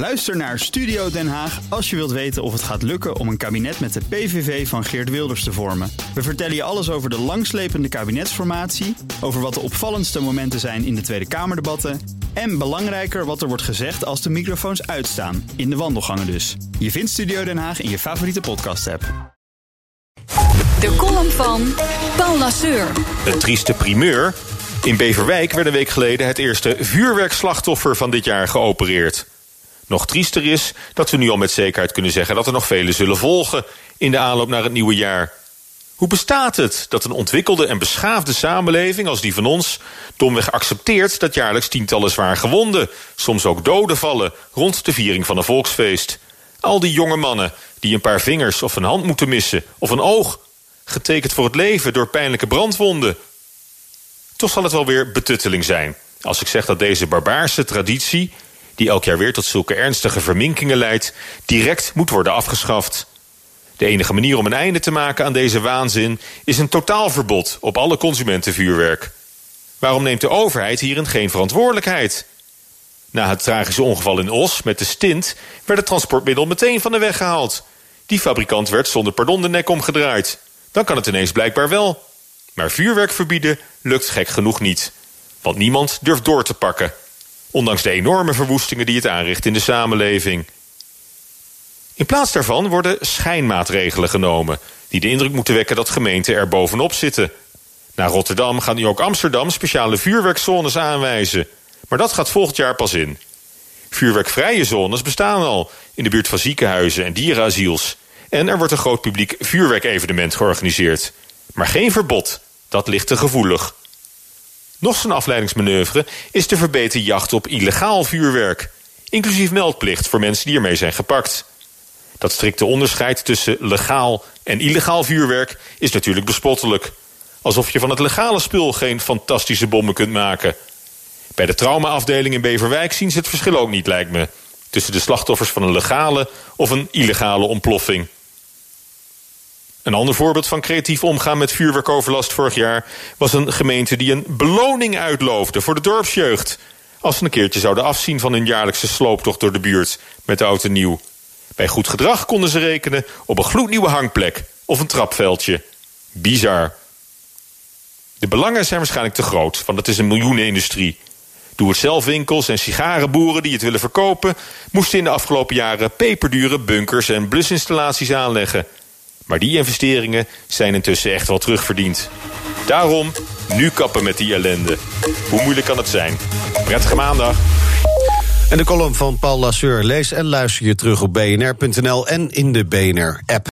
Luister naar Studio Den Haag als je wilt weten of het gaat lukken om een kabinet met de PVV van Geert Wilders te vormen. We vertellen je alles over de langslepende kabinetsformatie, over wat de opvallendste momenten zijn in de Tweede Kamerdebatten en belangrijker wat er wordt gezegd als de microfoons uitstaan, in de wandelgangen dus. Je vindt Studio Den Haag in je favoriete podcast-app. De column van Paul Lasseur. Een trieste primeur. In Beverwijk werd een week geleden het eerste vuurwerkslachtoffer van dit jaar geopereerd. Nog triester is dat we nu al met zekerheid kunnen zeggen dat er nog vele zullen volgen in de aanloop naar het nieuwe jaar. Hoe bestaat het dat een ontwikkelde en beschaafde samenleving als die van ons domweg accepteert dat jaarlijks tientallen zwaar gewonden, soms ook doden vallen rond de viering van een volksfeest? Al die jonge mannen die een paar vingers of een hand moeten missen of een oog, getekend voor het leven door pijnlijke brandwonden. Toch zal het wel weer betutteling zijn als ik zeg dat deze barbaarse traditie die elk jaar weer tot zulke ernstige verminkingen leidt, direct moet worden afgeschaft. De enige manier om een einde te maken aan deze waanzin is een totaalverbod op alle consumentenvuurwerk. Waarom neemt de overheid hierin geen verantwoordelijkheid? Na het tragische ongeval in Os met de stint werd het transportmiddel meteen van de weg gehaald. Die fabrikant werd zonder pardon de nek omgedraaid. Dan kan het ineens blijkbaar wel. Maar vuurwerk verbieden lukt gek genoeg niet. Want niemand durft door te pakken. Ondanks de enorme verwoestingen die het aanricht in de samenleving. In plaats daarvan worden schijnmaatregelen genomen... die de indruk moeten wekken dat gemeenten er bovenop zitten. Na Rotterdam gaan nu ook Amsterdam speciale vuurwerkzones aanwijzen. Maar dat gaat volgend jaar pas in. Vuurwerkvrije zones bestaan al in de buurt van ziekenhuizen en dierenasiels. En er wordt een groot publiek vuurwerkevenement georganiseerd. Maar geen verbod, dat ligt te gevoelig. Nog zo'n afleidingsmanoeuvre is de verbeterde jacht op illegaal vuurwerk. Inclusief meldplicht voor mensen die ermee zijn gepakt. Dat strikte onderscheid tussen legaal en illegaal vuurwerk is natuurlijk bespottelijk. Alsof je van het legale spul geen fantastische bommen kunt maken. Bij de traumaafdeling in Beverwijk zien ze het verschil ook niet, lijkt me. Tussen de slachtoffers van een legale of een illegale ontploffing. Een ander voorbeeld van creatief omgaan met vuurwerkoverlast vorig jaar... was een gemeente die een beloning uitloofde voor de dorpsjeugd... als ze een keertje zouden afzien van hun jaarlijkse slooptocht door de buurt... met de auto nieuw. Bij goed gedrag konden ze rekenen op een gloednieuwe hangplek of een trapveldje. Bizar. De belangen zijn waarschijnlijk te groot, want het is een miljoenenindustrie. Doe-het-zelf-winkels en sigarenboeren die het willen verkopen... moesten in de afgelopen jaren peperdure bunkers en blusinstallaties aanleggen... Maar die investeringen zijn intussen echt wel terugverdiend. Daarom nu kappen met die ellende. Hoe moeilijk kan het zijn? Prettige maandag. En de column van Paul Lasseur lees en luister je terug op bnr.nl en in de BNR-app.